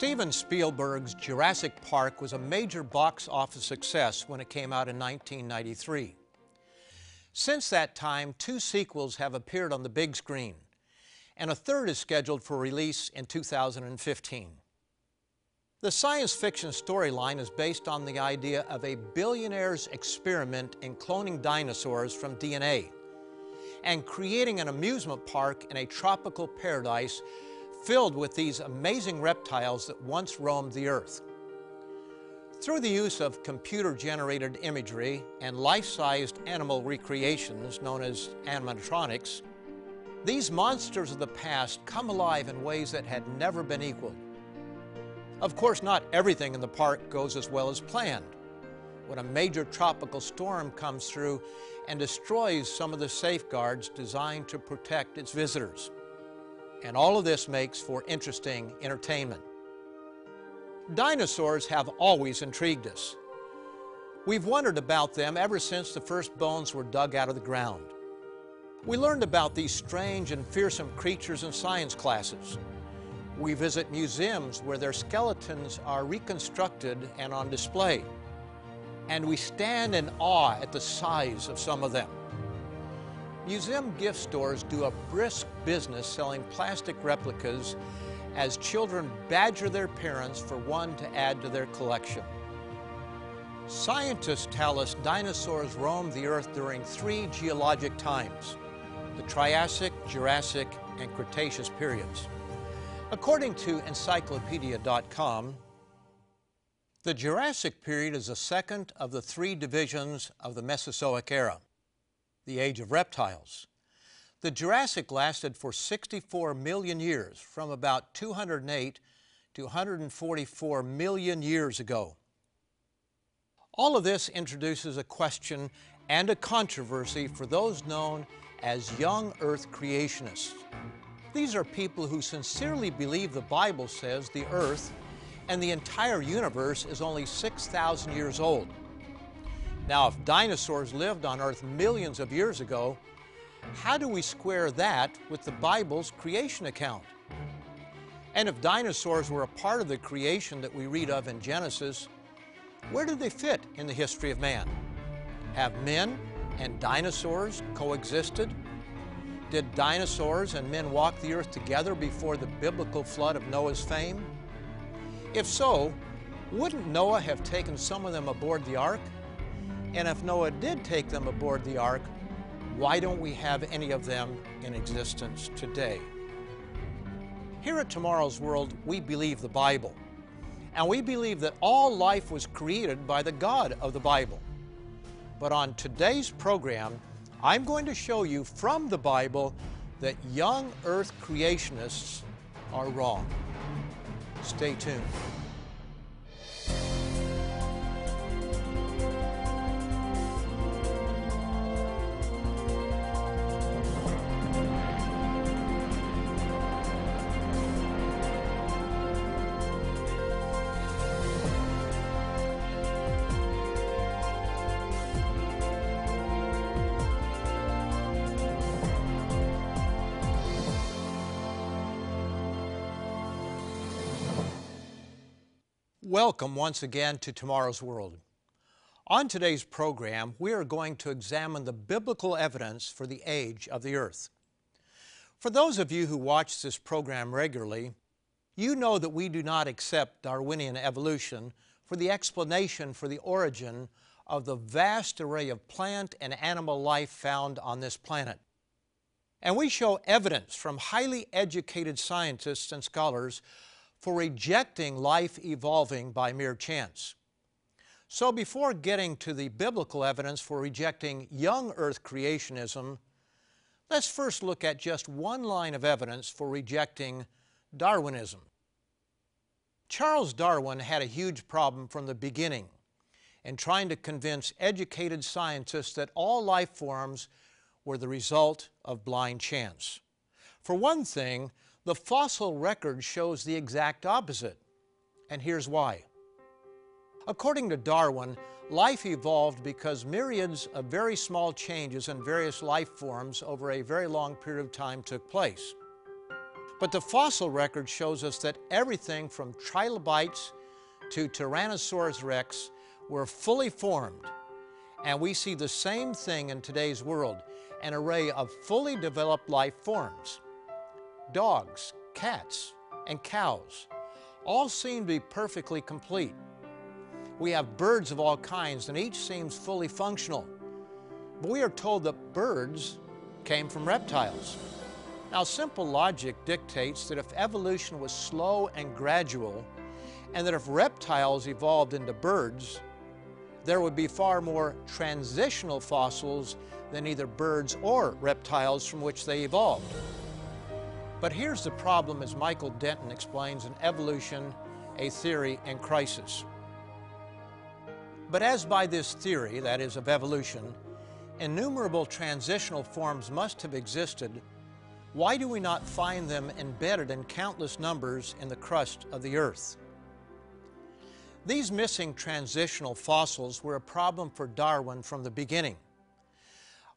Steven Spielberg's Jurassic Park was a major box office success when it came out in 1993. Since that time, two sequels have appeared on the big screen, and a third is scheduled for release in 2015. The science fiction storyline is based on the idea of a billionaire's experiment in cloning dinosaurs from DNA and creating an amusement park in a tropical paradise filled with these amazing reptiles that once roamed the earth. Through the use of computer-generated imagery and life-sized animal recreations known as animatronics, these monsters of the past come alive in ways that had never been equaled. Of course, not everything in the park goes as well as planned. When a major tropical storm comes through and destroys some of the safeguards designed to protect its visitors. And all of this makes for interesting entertainment. Dinosaurs have always intrigued us. We've wondered about them ever since the first bones were dug out of the ground. We learned about these strange and fearsome creatures in science classes. We visit museums where their skeletons are reconstructed and on display. And we stand in awe at the size of some of them. Museum gift stores do a brisk business selling plastic replicas as children badger their parents for one to add to their collection. Scientists tell us dinosaurs roamed the earth during three geologic times, the Triassic, Jurassic, and Cretaceous periods. According to Encyclopedia.com, the Jurassic period is the second of the three divisions of the Mesozoic era the age of reptiles. The Jurassic lasted for 64 million years, from about 208 to 144 million years ago. All of this introduces a question and a controversy for those known as young earth creationists. These are people who sincerely believe the Bible says the earth and the entire universe is only 6,000 years old. Now, if dinosaurs lived on Earth millions of years ago, how do we square that with the Bible's creation account? And if dinosaurs were a part of the creation that we read of in Genesis, where did they fit in the history of man? Have men and dinosaurs coexisted? Did dinosaurs and men walk the earth together before the biblical flood of Noah's fame? If so, wouldn't Noah have taken some of them aboard the ark? And if Noah did take them aboard the ark, why don't we have any of them in existence today? Here at Tomorrow's World, we believe the Bible. And we believe that all life was created by the God of the Bible. But on today's program, I'm going to show you from the Bible that young earth creationists are wrong. Stay tuned. Welcome once again to Tomorrow's World. On today's program, we are going to examine the biblical evidence for the age of the earth. For those of you who watch this program regularly, you know that we do not accept Darwinian evolution for the explanation for the origin of the vast array of plant and animal life found on this planet. And we show evidence from highly educated scientists and scholars for rejecting life evolving by mere chance. So before getting to the biblical evidence for rejecting young earth creationism, let's first look at just one line of evidence for rejecting Darwinism. Charles Darwin had a huge problem from the beginning in trying to convince educated scientists that all life forms were the result of blind chance. For one thing, the fossil record shows the exact opposite, and here's why. According to Darwin, life evolved because myriads of very small changes in various life forms over a very long period of time took place. But the fossil record shows us that everything from trilobites to Tyrannosaurus rex were fully formed. And we see the same thing in today's world an array of fully developed life forms. Dogs, cats, and cows all seem to be perfectly complete. We have birds of all kinds, and each seems fully functional. But we are told that birds came from reptiles. Now, simple logic dictates that if evolution was slow and gradual, and that if reptiles evolved into birds, there would be far more transitional fossils than either birds or reptiles from which they evolved. But here's the problem as Michael Denton explains in Evolution, a Theory in Crisis. But as by this theory, that is, of evolution, innumerable transitional forms must have existed, why do we not find them embedded in countless numbers in the crust of the earth? These missing transitional fossils were a problem for Darwin from the beginning.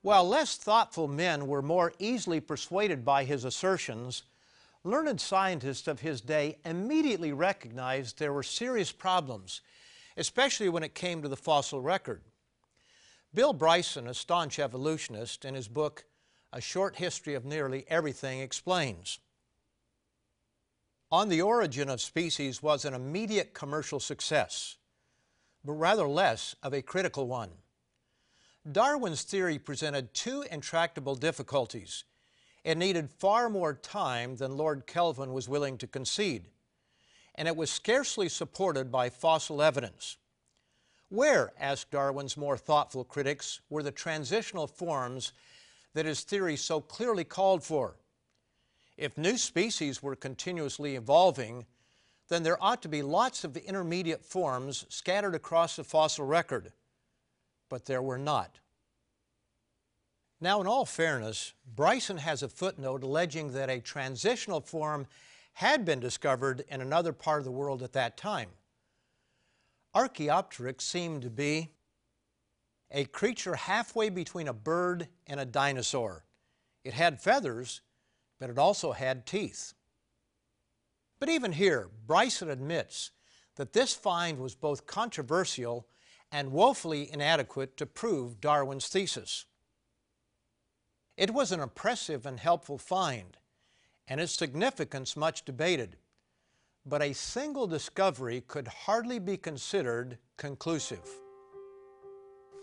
While less thoughtful men were more easily persuaded by his assertions, learned scientists of his day immediately recognized there were serious problems, especially when it came to the fossil record. Bill Bryson, a staunch evolutionist, in his book A Short History of Nearly Everything, explains On the Origin of Species was an immediate commercial success, but rather less of a critical one. Darwin's theory presented two intractable difficulties. It needed far more time than Lord Kelvin was willing to concede, and it was scarcely supported by fossil evidence. Where, asked Darwin's more thoughtful critics, were the transitional forms that his theory so clearly called for? If new species were continuously evolving, then there ought to be lots of intermediate forms scattered across the fossil record but there were not. Now, in all fairness, Bryson has a footnote alleging that a transitional form had been discovered in another part of the world at that time. Archaeopteryx seemed to be a creature halfway between a bird and a dinosaur. It had feathers, but it also had teeth. But even here, Bryson admits that this find was both controversial and woefully inadequate to prove Darwin's thesis. It was an impressive and helpful find, and its significance much debated, but a single discovery could hardly be considered conclusive.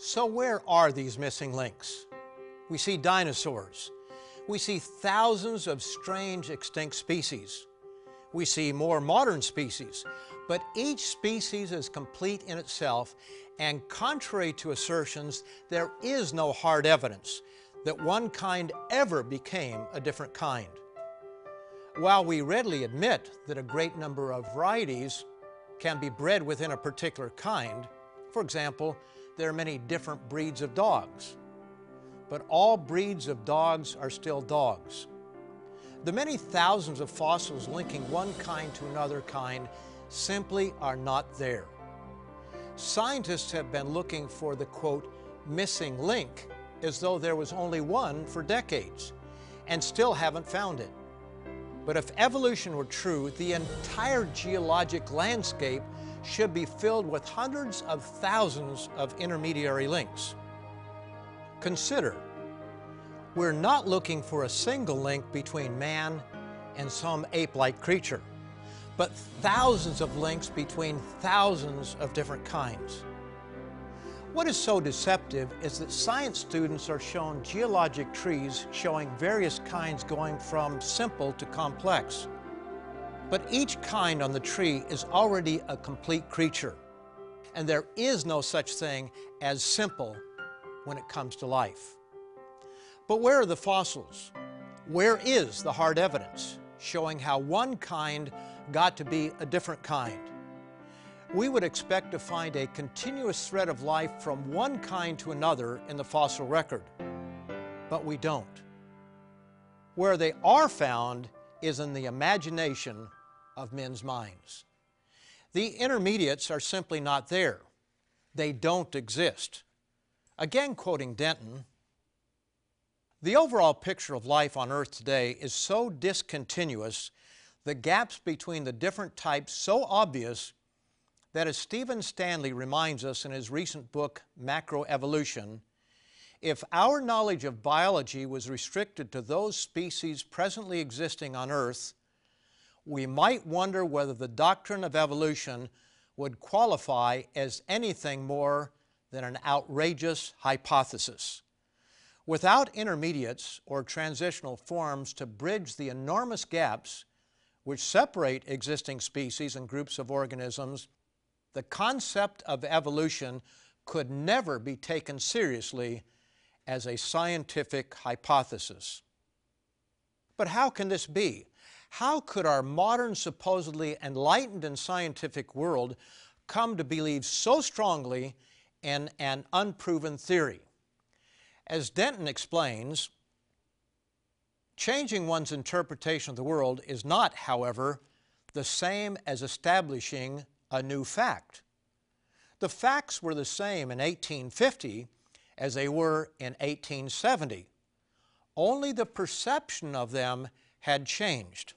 So where are these missing links? We see dinosaurs. We see thousands of strange extinct species. We see more modern species, but each species is complete in itself and contrary to assertions, there is no hard evidence that one kind ever became a different kind. While we readily admit that a great number of varieties can be bred within a particular kind, for example, there are many different breeds of dogs, but all breeds of dogs are still dogs. The many thousands of fossils linking one kind to another kind simply are not there. Scientists have been looking for the quote, missing link as though there was only one for decades and still haven't found it. But if evolution were true, the entire geologic landscape should be filled with hundreds of thousands of intermediary links. Consider, we're not looking for a single link between man and some ape-like creature but thousands of links between thousands of different kinds. What is so deceptive is that science students are shown geologic trees showing various kinds going from simple to complex. But each kind on the tree is already a complete creature, and there is no such thing as simple when it comes to life. But where are the fossils? Where is the hard evidence showing how one kind got to be a different kind. We would expect to find a continuous thread of life from one kind to another in the fossil record, but we don't. Where they are found is in the imagination of men's minds. The intermediates are simply not there. They don't exist. Again, quoting Denton, The overall picture of life on Earth today is so discontinuous, the gaps between the different types so obvious, that as Stephen Stanley reminds us in his recent book, Macroevolution, if our knowledge of biology was restricted to those species presently existing on Earth, we might wonder whether the doctrine of evolution would qualify as anything more than an outrageous hypothesis. Without intermediates or transitional forms to bridge the enormous gaps which separate existing species and groups of organisms, the concept of evolution could never be taken seriously as a scientific hypothesis. But how can this be? How could our modern, supposedly enlightened and scientific world come to believe so strongly in an unproven theory? As Denton explains, changing one's interpretation of the world is not, however, the same as establishing a new fact. The facts were the same in 1850 as they were in 1870. Only the perception of them had changed.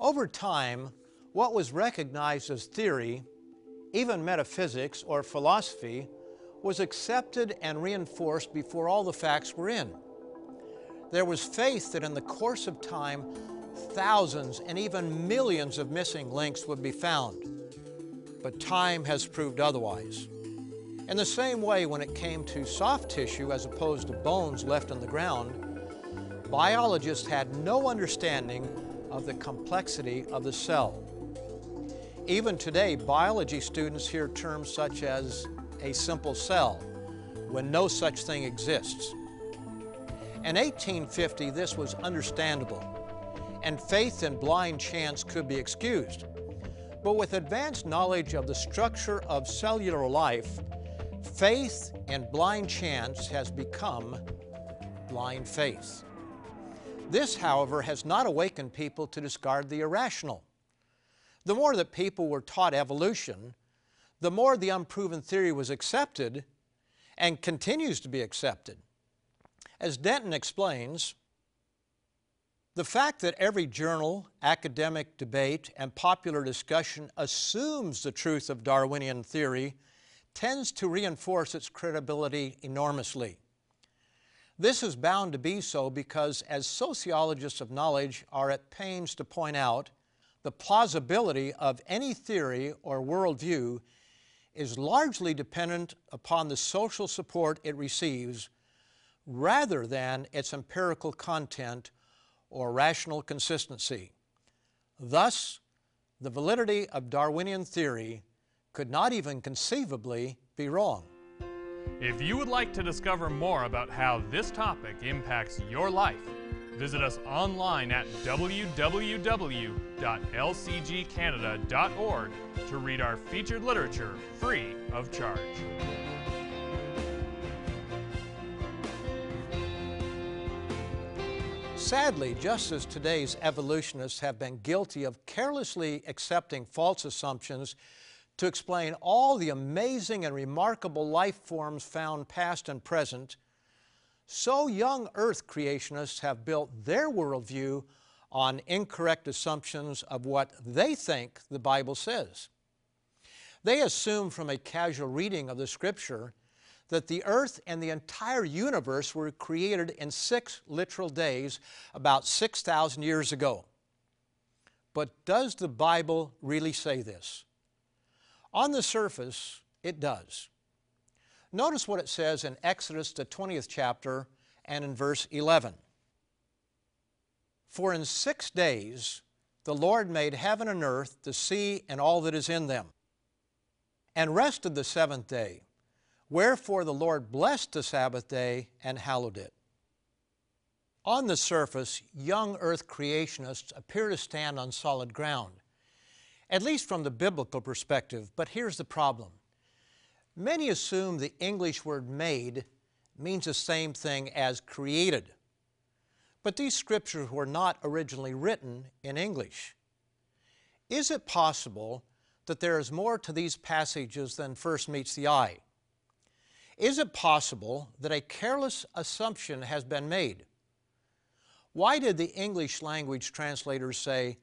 Over time, what was recognized as theory, even metaphysics or philosophy, was accepted and reinforced before all the facts were in. There was faith that in the course of time, thousands and even millions of missing links would be found. But time has proved otherwise. In the same way, when it came to soft tissue as opposed to bones left in the ground, biologists had no understanding of the complexity of the cell. Even today, biology students hear terms such as a simple cell when no such thing exists. In 1850, this was understandable, and faith in blind chance could be excused. But with advanced knowledge of the structure of cellular life, Faith and blind chance has become blind faith. This, however, has not awakened people to discard the irrational. The more that people were taught evolution, the more the unproven theory was accepted and continues to be accepted. As Denton explains, the fact that every journal, academic debate, and popular discussion assumes the truth of Darwinian theory tends to reinforce its credibility enormously. This is bound to be so because, as sociologists of knowledge are at pains to point out, the plausibility of any theory or worldview is largely dependent upon the social support it receives rather than its empirical content or rational consistency. Thus, the validity of Darwinian theory could not even conceivably be wrong. If you would like to discover more about how this topic impacts your life, visit us online at www.lcgcanada.org to read our featured literature free of charge. Sadly, just as today's evolutionists have been guilty of carelessly accepting false assumptions to explain all the amazing and remarkable life forms found past and present, so young Earth creationists have built their worldview on incorrect assumptions of what they think the Bible says. They assume from a casual reading of the Scripture that the earth and the entire universe were created in six literal days about 6,000 years ago. But does the Bible really say this? On the surface, it does. Notice what it says in Exodus, the 20th chapter, and in verse 11. For in six days the Lord made heaven and earth, the sea, and all that is in them, and rested the seventh day. Wherefore the Lord blessed the Sabbath day and hallowed it. On the surface, young earth creationists appear to stand on solid ground at least from the biblical perspective. But here's the problem many assume the English word made means the same thing as created. But these scriptures were not originally written in English. Is it possible that there is more to these passages than first meets the eye? Is it possible that a careless assumption has been made? Why did the English language translators say,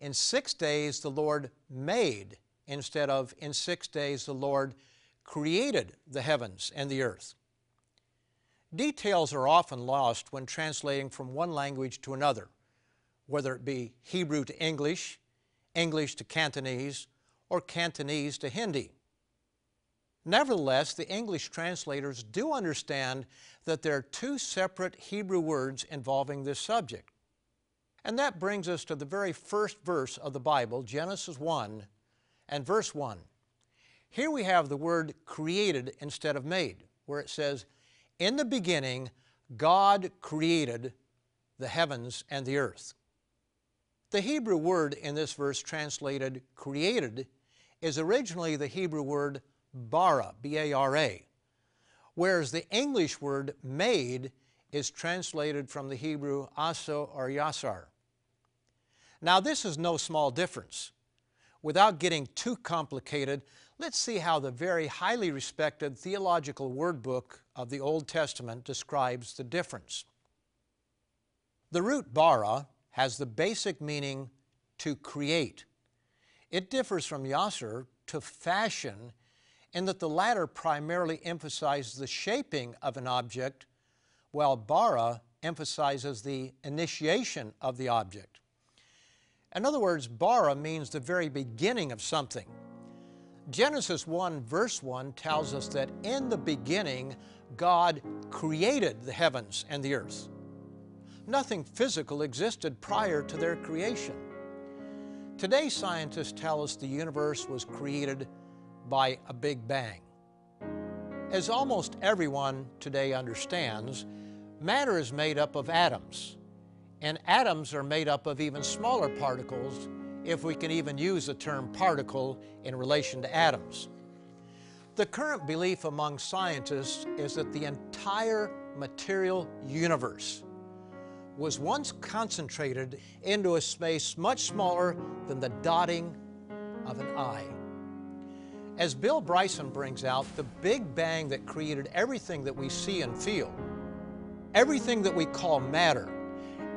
in six days the Lord made, instead of in six days the Lord created the heavens and the earth? Details are often lost when translating from one language to another, whether it be Hebrew to English, English to Cantonese, or Cantonese to Hindi. Nevertheless, the English translators do understand that there are two separate Hebrew words involving this subject. And that brings us to the very first verse of the Bible, Genesis 1 and verse 1. Here we have the word created instead of made, where it says, In the beginning, God created the heavens and the earth. The Hebrew word in this verse translated created is originally the Hebrew word bara, B A R A, whereas the English word made is translated from the Hebrew aso or yasar. Now, this is no small difference. Without getting too complicated, let's see how the very highly respected theological word book of the Old Testament describes the difference. The root bara has the basic meaning to create. It differs from yasser to fashion in that the latter primarily emphasizes the shaping of an object, while bara emphasizes the initiation of the object. In other words, bara means the very beginning of something. Genesis 1, verse 1 tells us that in the beginning, God created the heavens and the earth. Nothing physical existed prior to their creation. Today, scientists tell us the universe was created by a big bang. As almost everyone today understands, matter is made up of atoms, and atoms are made up of even smaller particles, if we can even use the term particle in relation to atoms. The current belief among scientists is that the entire material universe was once concentrated into a space much smaller than the dotting of an eye. As Bill Bryson brings out, the Big Bang that created everything that we see and feel, everything that we call matter,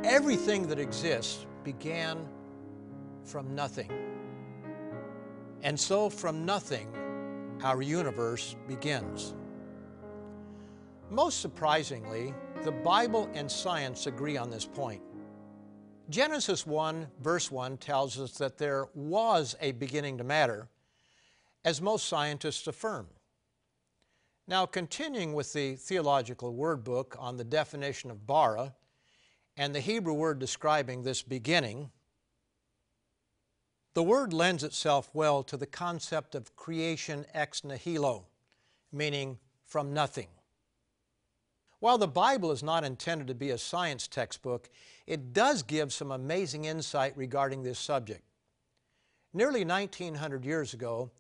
Everything that exists began from nothing. And so, from nothing, our universe begins. Most surprisingly, the Bible and science agree on this point. Genesis 1, verse 1 tells us that there was a beginning to matter, as most scientists affirm. Now, continuing with the theological word book on the definition of bara, and the Hebrew word describing this beginning, the word lends itself well to the concept of creation ex nihilo, meaning from nothing. While the Bible is not intended to be a science textbook, it does give some amazing insight regarding this subject. Nearly 1900 years ago,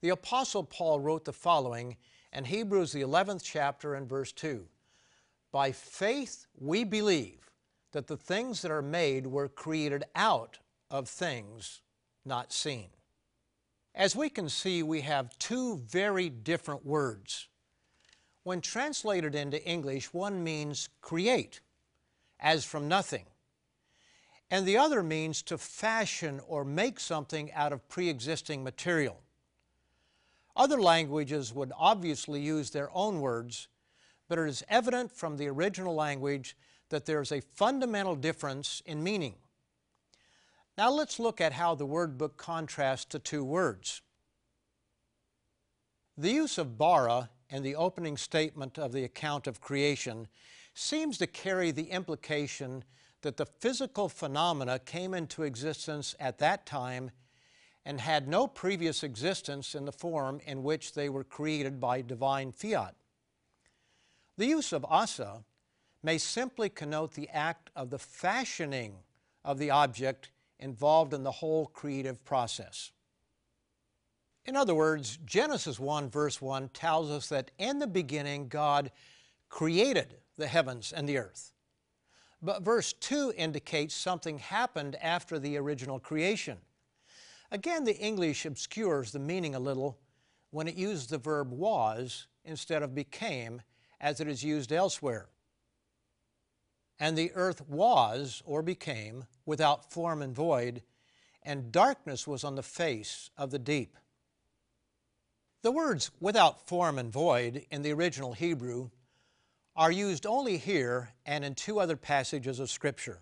the Apostle Paul wrote the following in Hebrews, the 11th chapter, and verse 2 By faith we believe that the things that are made were created out of things not seen. As we can see, we have two very different words. When translated into English, one means create, as from nothing, and the other means to fashion or make something out of pre existing material. Other languages would obviously use their own words, but it is evident from the original language that there's a fundamental difference in meaning. Now let's look at how the word book contrasts the two words. The use of bara in the opening statement of the account of creation seems to carry the implication that the physical phenomena came into existence at that time and had no previous existence in the form in which they were created by divine fiat. The use of asa may simply connote the act of the fashioning of the object involved in the whole creative process. In other words, Genesis 1, verse 1 tells us that in the beginning God created the heavens and the earth. But verse 2 indicates something happened after the original creation. Again, the English obscures the meaning a little when it uses the verb was instead of became, as it is used elsewhere. And the earth was, or became, without form and void, and darkness was on the face of the deep. The words without form and void in the original Hebrew are used only here and in two other passages of Scripture.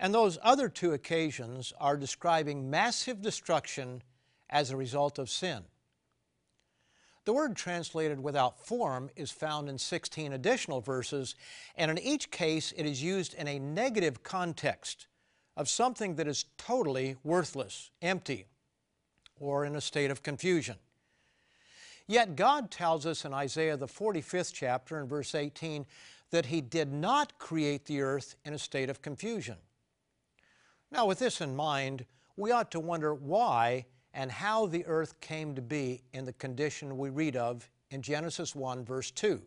And those other two occasions are describing massive destruction as a result of sin. The word translated without form is found in 16 additional verses, and in each case it is used in a negative context of something that is totally worthless, empty, or in a state of confusion. Yet God tells us in Isaiah, the 45th chapter, in verse 18, that He did not create the earth in a state of confusion. Now, with this in mind, we ought to wonder why and how the earth came to be in the condition we read of in Genesis 1, verse 2.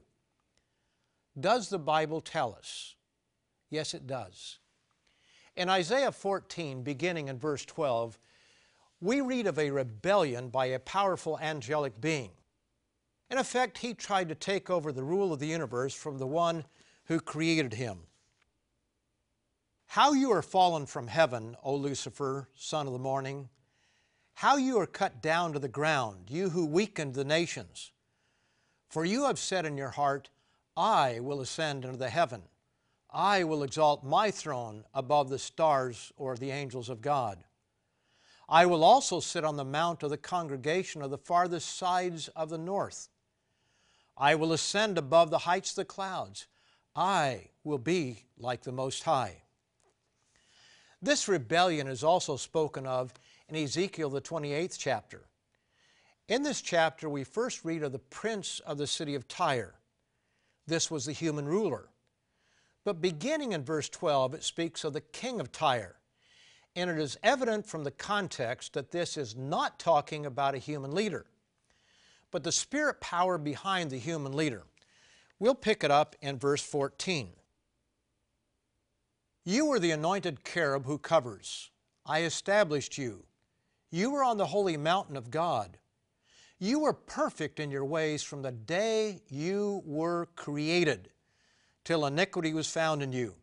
Does the Bible tell us? Yes, it does. In Isaiah 14, beginning in verse 12, we read of a rebellion by a powerful angelic being. In effect, he tried to take over the rule of the universe from the one who created him. How you are fallen from heaven, O Lucifer, son of the morning! How you are cut down to the ground, you who weakened the nations! For you have said in your heart, I will ascend into the heaven. I will exalt my throne above the stars or the angels of God. I will also sit on the mount of the congregation of the farthest sides of the north. I will ascend above the heights of the clouds. I will be like the Most High. This rebellion is also spoken of in Ezekiel, the 28th chapter. In this chapter, we first read of the prince of the city of Tyre. This was the human ruler. But beginning in verse 12, it speaks of the king of Tyre. And it is evident from the context that this is not talking about a human leader, but the spirit power behind the human leader. We'll pick it up in verse 14. You were the anointed cherub who covers. I established you. You were on the holy mountain of God. You were perfect in your ways from the day you were created, till iniquity was found in you.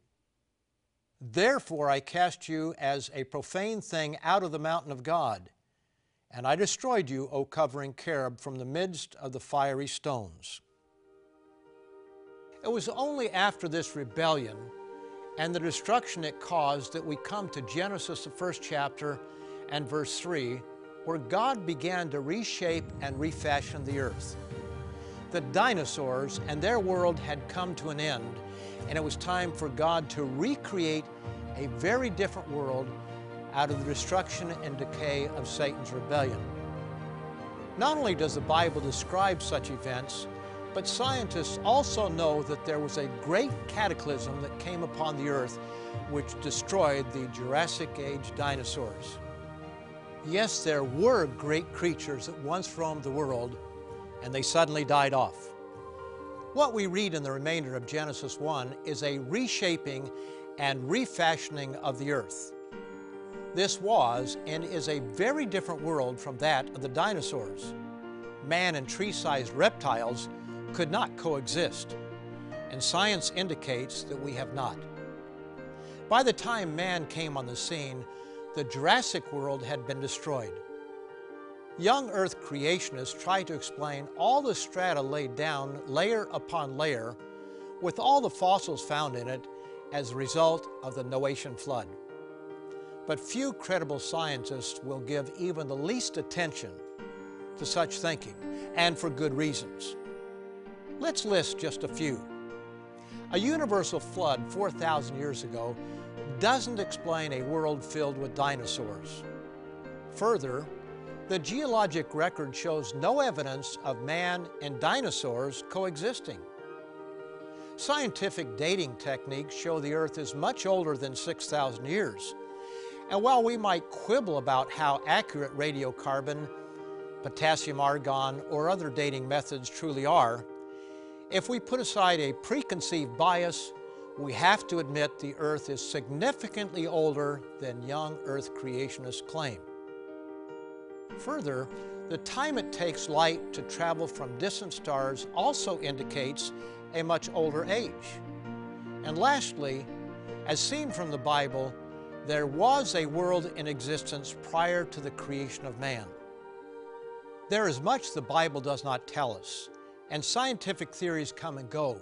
Therefore I cast you as a profane thing out of the mountain of God, and I destroyed you, O covering cherub, from the midst of the fiery stones. It was only after this rebellion and the destruction it caused that we come to Genesis, the first chapter, and verse 3, where God began to reshape and refashion the earth. The dinosaurs and their world had come to an end, and it was time for God to recreate a very different world out of the destruction and decay of Satan's rebellion. Not only does the Bible describe such events, but scientists also know that there was a great cataclysm that came upon the earth which destroyed the Jurassic Age dinosaurs. Yes, there were great creatures that once roamed the world, and they suddenly died off. What we read in the remainder of Genesis 1 is a reshaping and refashioning of the earth. This was and is a very different world from that of the dinosaurs. Man and tree-sized reptiles could not coexist, and science indicates that we have not. By the time man came on the scene, the Jurassic world had been destroyed. Young Earth creationists try to explain all the strata laid down layer upon layer with all the fossils found in it as a result of the Noachian flood. But few credible scientists will give even the least attention to such thinking, and for good reasons. Let's list just a few. A universal flood 4,000 years ago doesn't explain a world filled with dinosaurs. Further, the geologic record shows no evidence of man and dinosaurs coexisting. Scientific dating techniques show the Earth is much older than 6,000 years. And while we might quibble about how accurate radiocarbon, potassium argon, or other dating methods truly are, if we put aside a preconceived bias, we have to admit the Earth is significantly older than young Earth creationists claim. Further, The time it takes light to travel from distant stars also indicates a much older age. And lastly, as seen from the Bible, there was a world in existence prior to the creation of man. There is much the Bible does not tell us, and scientific theories come and go.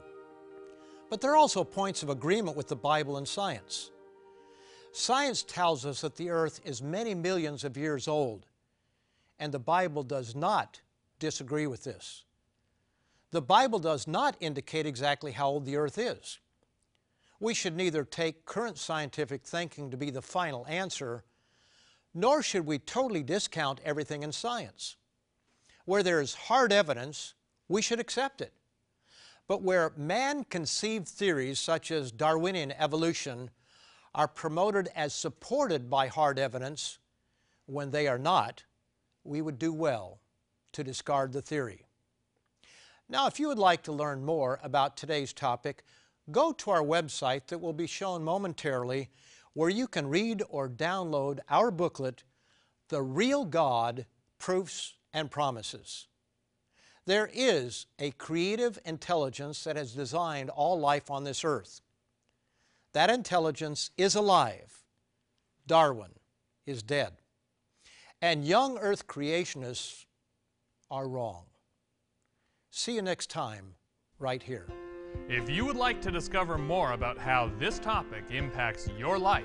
But there are also points of agreement with the Bible and science. Science tells us that the earth is many millions of years old, and the Bible does not disagree with this. The Bible does not indicate exactly how old the earth is. We should neither take current scientific thinking to be the final answer, nor should we totally discount everything in science. Where there is hard evidence, we should accept it. But where man conceived theories such as Darwinian evolution are promoted as supported by hard evidence when they are not, we would do well to discard the theory. Now, if you would like to learn more about today's topic, go to our website that will be shown momentarily where you can read or download our booklet, The Real God Proofs and Promises. There is a creative intelligence that has designed all life on this earth. That intelligence is alive. Darwin is dead. And young earth creationists are wrong. See you next time, right here. If you would like to discover more about how this topic impacts your life,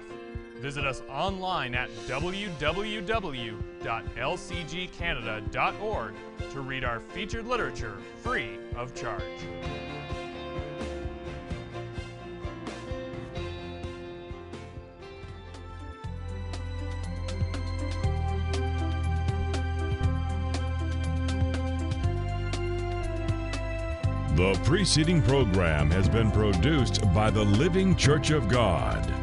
visit us online at www.lcgcanada.org to read our featured literature free of charge. The preceding program has been produced by the Living Church of God.